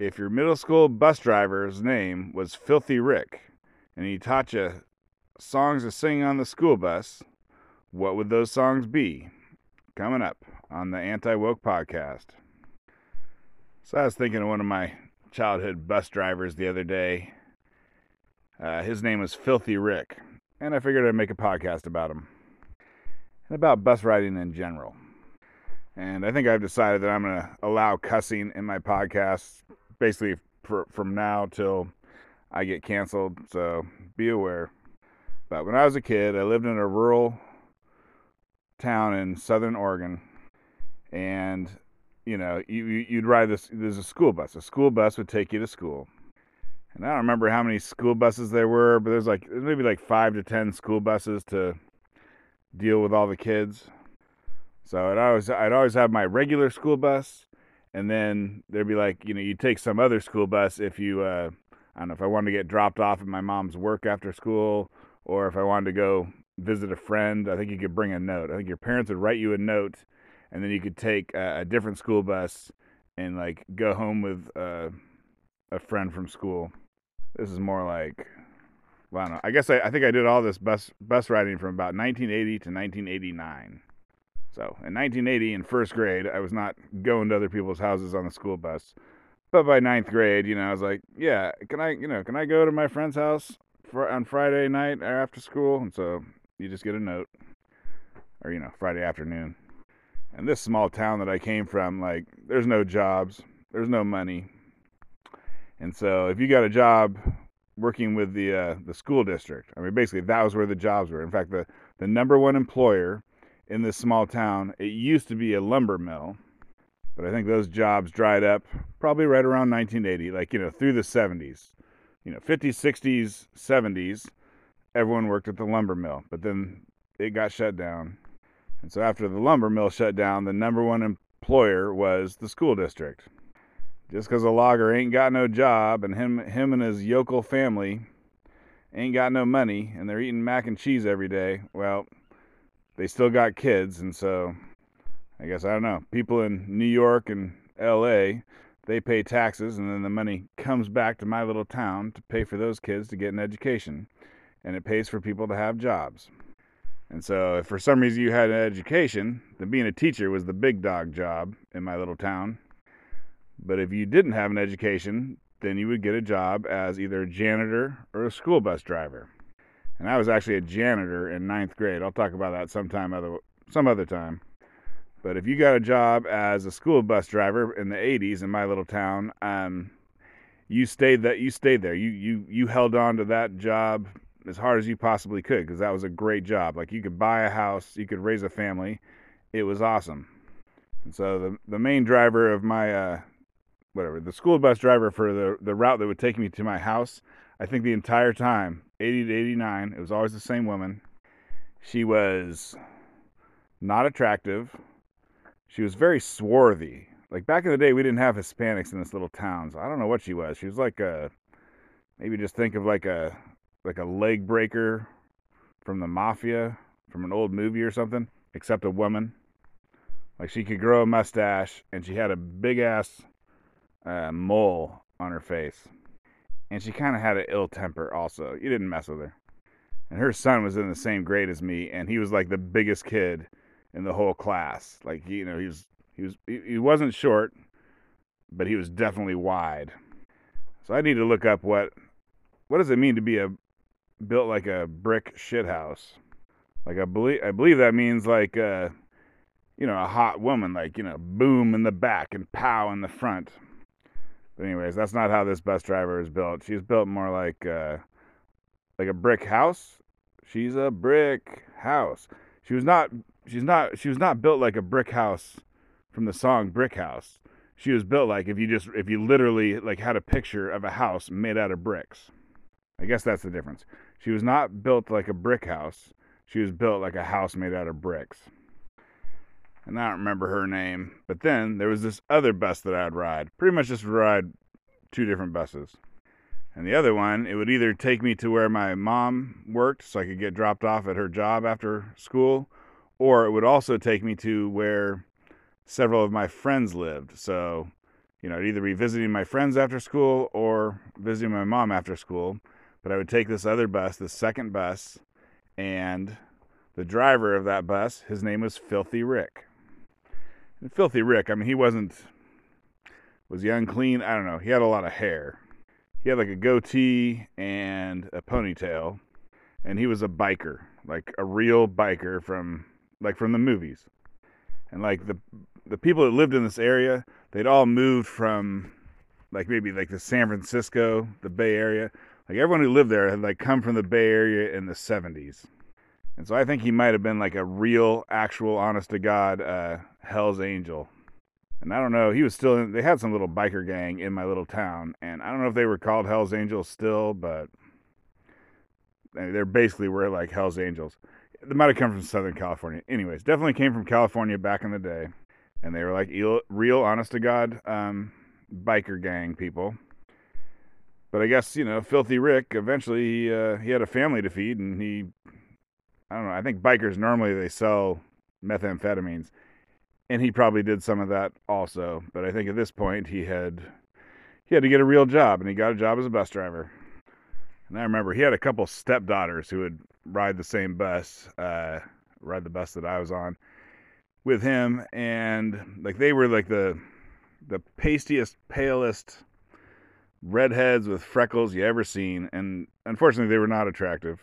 if your middle school bus driver's name was Filthy Rick and he taught you songs to sing on the school bus, what would those songs be? Coming up on the Anti Woke Podcast. So I was thinking of one of my childhood bus drivers the other day. Uh, his name was Filthy Rick, and I figured I'd make a podcast about him and about bus riding in general. And I think I've decided that I'm going to allow cussing in my podcast basically for, from now till I get canceled. So be aware. But when I was a kid, I lived in a rural town in southern Oregon. And, you know, you, you'd ride this, there's a school bus. A school bus would take you to school. And I don't remember how many school buses there were, but there's like, there's maybe like five to 10 school buses to deal with all the kids. So I'd always I'd always have my regular school bus, and then there'd be like you know you take some other school bus if you uh, I don't know if I wanted to get dropped off at my mom's work after school, or if I wanted to go visit a friend. I think you could bring a note. I think your parents would write you a note, and then you could take a, a different school bus and like go home with uh, a friend from school. This is more like well, I don't know. I guess I, I think I did all this bus bus riding from about 1980 to 1989. So in 1980, in first grade, I was not going to other people's houses on the school bus. But by ninth grade, you know, I was like, yeah, can I, you know, can I go to my friend's house for, on Friday night or after school? And so you just get a note, or you know, Friday afternoon. And this small town that I came from, like, there's no jobs, there's no money, and so if you got a job working with the uh, the school district, I mean, basically that was where the jobs were. In fact, the the number one employer in this small town. It used to be a lumber mill, but I think those jobs dried up probably right around 1980, like, you know, through the 70s. You know, 50s, 60s, 70s, everyone worked at the lumber mill, but then it got shut down. And so after the lumber mill shut down, the number one employer was the school district. Just because a logger ain't got no job and him, him and his yokel family ain't got no money and they're eating mac and cheese every day, well, they still got kids, and so I guess I don't know. People in New York and L.A. they pay taxes, and then the money comes back to my little town to pay for those kids to get an education, and it pays for people to have jobs. And so, if for some reason you had an education, then being a teacher was the big dog job in my little town. But if you didn't have an education, then you would get a job as either a janitor or a school bus driver and I was actually a janitor in ninth grade. I'll talk about that sometime other some other time. But if you got a job as a school bus driver in the 80s in my little town, um, you stayed that you stayed there. You you you held on to that job as hard as you possibly could because that was a great job. Like you could buy a house, you could raise a family. It was awesome. And so the the main driver of my uh, whatever the school bus driver for the the route that would take me to my house, I think the entire time 80 to 89. It was always the same woman. She was not attractive. She was very swarthy. Like back in the day, we didn't have Hispanics in this little town. So I don't know what she was. She was like a maybe just think of like a like a leg breaker from the mafia from an old movie or something, except a woman. Like she could grow a mustache and she had a big ass uh, mole on her face and she kind of had an ill temper also. You didn't mess with her. And her son was in the same grade as me, and he was like the biggest kid in the whole class. Like you know, he was he was he, wasn't short, but he was definitely wide. So I need to look up what what does it mean to be a built like a brick shit house. Like I believe I believe that means like uh you know, a hot woman, like, you know, boom in the back and pow in the front. But anyways, that's not how this bus driver is built. She's built more like uh, like a brick house. She's a brick house. She was not. She's not. She was not built like a brick house from the song Brick House. She was built like if you just if you literally like had a picture of a house made out of bricks. I guess that's the difference. She was not built like a brick house. She was built like a house made out of bricks and I don't remember her name. But then there was this other bus that I'd ride. Pretty much just ride two different buses. And the other one, it would either take me to where my mom worked so I could get dropped off at her job after school, or it would also take me to where several of my friends lived. So you know, I'd either be visiting my friends after school or visiting my mom after school. But I would take this other bus, the second bus, and the driver of that bus, his name was Filthy Rick. And Filthy Rick, I mean, he wasn't, was he unclean? I don't know. He had a lot of hair. He had like a goatee and a ponytail, and he was a biker, like a real biker from, like from the movies. And like the the people that lived in this area, they'd all moved from like maybe like the San Francisco, the Bay Area. Like everyone who lived there had like come from the Bay Area in the 70s. And so I think he might have been like a real, actual, honest to God, uh, Hell's Angel. And I don't know, he was still in, they had some little biker gang in my little town. And I don't know if they were called Hell's Angels still, but they're basically were like Hell's Angels. They might have come from Southern California. Anyways, definitely came from California back in the day and they were like real, honest to God, um, biker gang people. But I guess you know, Filthy Rick. Eventually, he, uh, he had a family to feed, and he, I don't know. I think bikers normally they sell methamphetamines, and he probably did some of that also. But I think at this point he had he had to get a real job, and he got a job as a bus driver. And I remember he had a couple stepdaughters who would ride the same bus, uh, ride the bus that I was on with him, and like they were like the the pastiest, palest redheads with freckles you ever seen, and unfortunately they were not attractive.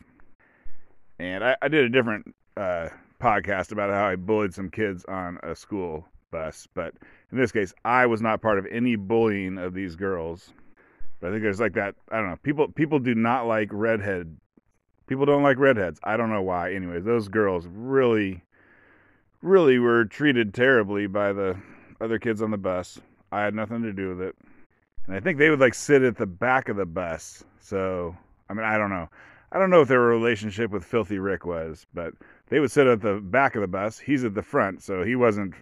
And I, I did a different uh, podcast about how I bullied some kids on a school bus, but in this case, I was not part of any bullying of these girls. But I think there's like that. I don't know. People people do not like redhead. People don't like redheads. I don't know why. Anyways, those girls really really were treated terribly by the other kids on the bus. I had nothing to do with it. And I think they would like sit at the back of the bus. So, I mean, I don't know. I don't know if their relationship with Filthy Rick was, but they would sit at the back of the bus. He's at the front, so he wasn't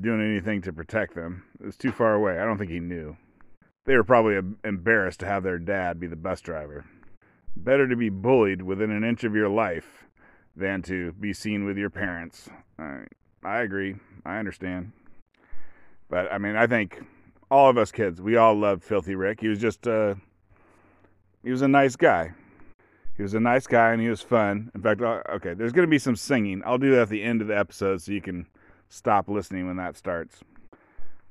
doing anything to protect them. It was too far away. I don't think he knew. They were probably embarrassed to have their dad be the bus driver. Better to be bullied within an inch of your life than to be seen with your parents. I, I agree. I understand. But I mean, I think all of us kids, we all loved Filthy Rick. He was just uh he was a nice guy. He was a nice guy and he was fun. In fact, uh, okay, there's going to be some singing. I'll do that at the end of the episode so you can stop listening when that starts.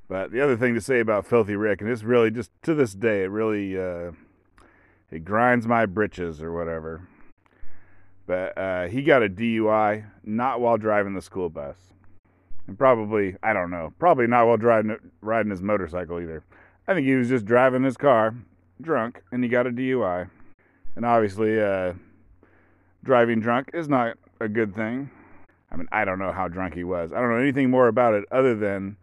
But the other thing to say about Filthy Rick, and this really just to this day, it really uh, it grinds my britches or whatever. But uh, he got a DUI not while driving the school bus. And probably, I don't know, probably not while driving, riding his motorcycle either. I think he was just driving his car drunk and he got a DUI. And obviously, uh, driving drunk is not a good thing. I mean, I don't know how drunk he was. I don't know anything more about it other than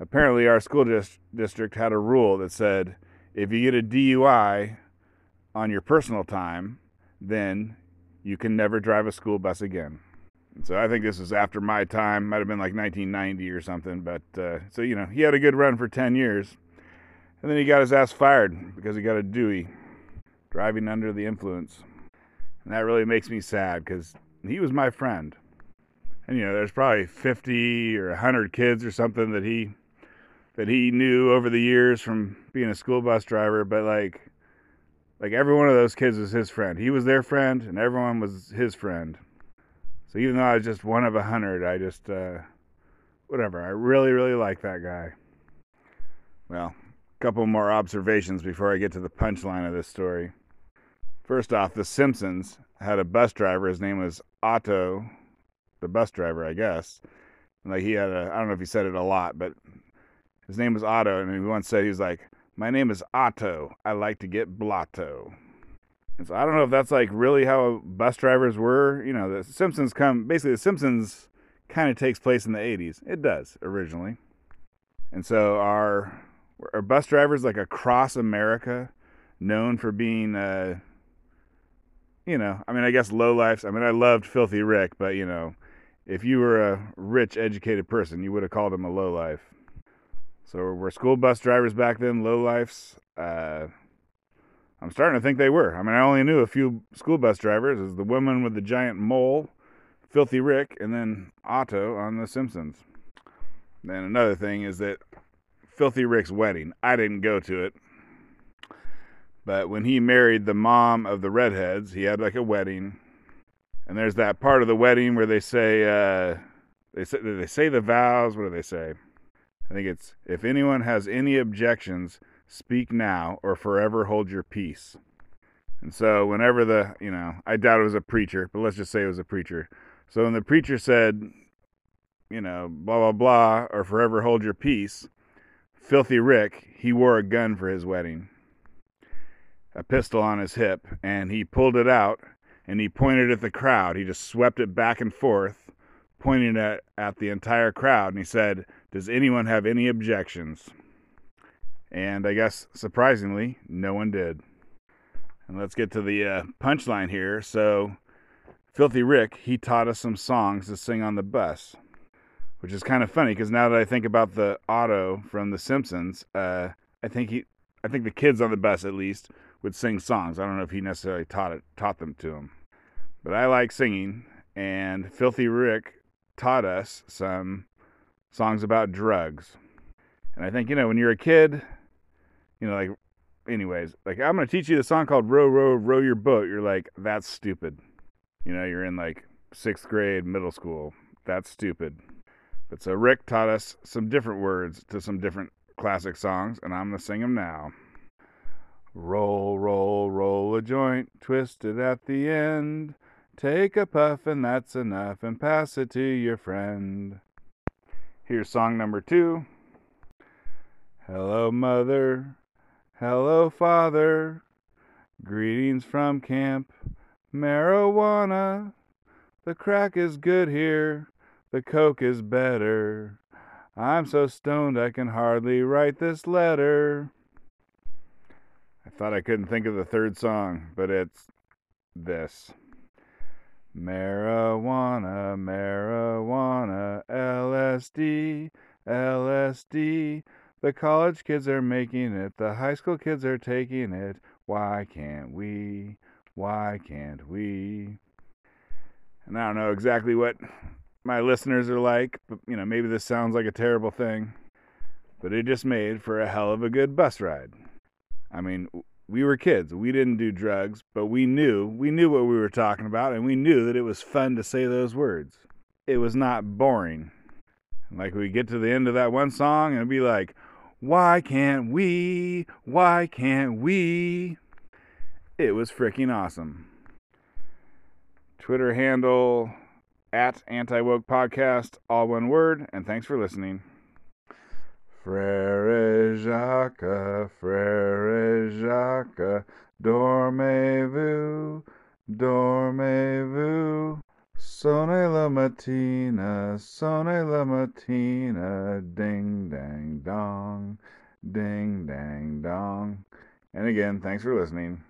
apparently our school dis- district had a rule that said if you get a DUI on your personal time, then you can never drive a school bus again. And so I think this is after my time. Might have been like 1990 or something. But uh, so you know, he had a good run for 10 years, and then he got his ass fired because he got a Dewey, driving under the influence. And that really makes me sad because he was my friend. And you know, there's probably 50 or 100 kids or something that he that he knew over the years from being a school bus driver. But like like every one of those kids was his friend. He was their friend, and everyone was his friend. So even though I was just one of a hundred, I just uh, whatever. I really, really like that guy. Well, a couple more observations before I get to the punchline of this story. First off, The Simpsons had a bus driver. His name was Otto, the bus driver, I guess. like he had a, I don't know if he said it a lot, but his name was Otto, and he once said he was like, my name is Otto. I like to get blotto. And so I don't know if that's like really how bus drivers were. You know, the Simpsons come basically the Simpsons kind of takes place in the 80s. It does originally. And so our are bus drivers like across America known for being uh you know, I mean I guess low lifes. I mean I loved Filthy Rick, but you know, if you were a rich educated person, you would have called him a low life. So were school bus drivers back then low lifes? Uh, I'm starting to think they were. I mean, I only knew a few school bus drivers. Is the woman with the giant mole, Filthy Rick, and then Otto on The Simpsons. Then another thing is that Filthy Rick's wedding. I didn't go to it. But when he married the mom of the redheads, he had like a wedding. And there's that part of the wedding where they say, uh, they say, they say the vows. What do they say? I think it's if anyone has any objections, speak now or forever hold your peace. And so whenever the, you know, I doubt it was a preacher, but let's just say it was a preacher. So when the preacher said, you know, blah blah blah or forever hold your peace, Filthy Rick, he wore a gun for his wedding. A pistol on his hip and he pulled it out and he pointed at the crowd. He just swept it back and forth, pointing at, at the entire crowd, and he said, Does anyone have any objections? And I guess surprisingly, no one did. And let's get to the uh, punchline here. So, Filthy Rick, he taught us some songs to sing on the bus, which is kind of funny because now that I think about the Otto from The Simpsons, uh, I think he, I think the kids on the bus at least would sing songs. I don't know if he necessarily taught it, taught them to him, but I like singing. And Filthy Rick taught us some songs about drugs. And I think you know when you're a kid, you know, like, anyways, like I'm gonna teach you the song called "Row, Row, Row Your Boat." You're like, that's stupid. You know, you're in like sixth grade, middle school. That's stupid. But so Rick taught us some different words to some different classic songs, and I'm gonna sing them now. Roll, roll, roll a joint, twist it at the end. Take a puff, and that's enough, and pass it to your friend. Here's song number two. Hello, mother. Hello, father. Greetings from camp. Marijuana. The crack is good here. The coke is better. I'm so stoned I can hardly write this letter. Thought I couldn't think of the third song, but it's this. Marijuana, marijuana, LSD, LSD. The college kids are making it, the high school kids are taking it. Why can't we? Why can't we? And I don't know exactly what my listeners are like, but you know, maybe this sounds like a terrible thing, but it just made for a hell of a good bus ride. I mean, we were kids. We didn't do drugs, but we knew, we knew what we were talking about and we knew that it was fun to say those words. It was not boring. Like we get to the end of that one song and it'd be like, "Why can't we? Why can't we?" It was freaking awesome. Twitter handle at Anti Woke Podcast, all one word, and thanks for listening. Frère Jacques, Frère Jacques, dormez-vous, dormez-vous. Sonnez la matina, sonnez la matina, ding dang dong, ding dang dong. And again, thanks for listening.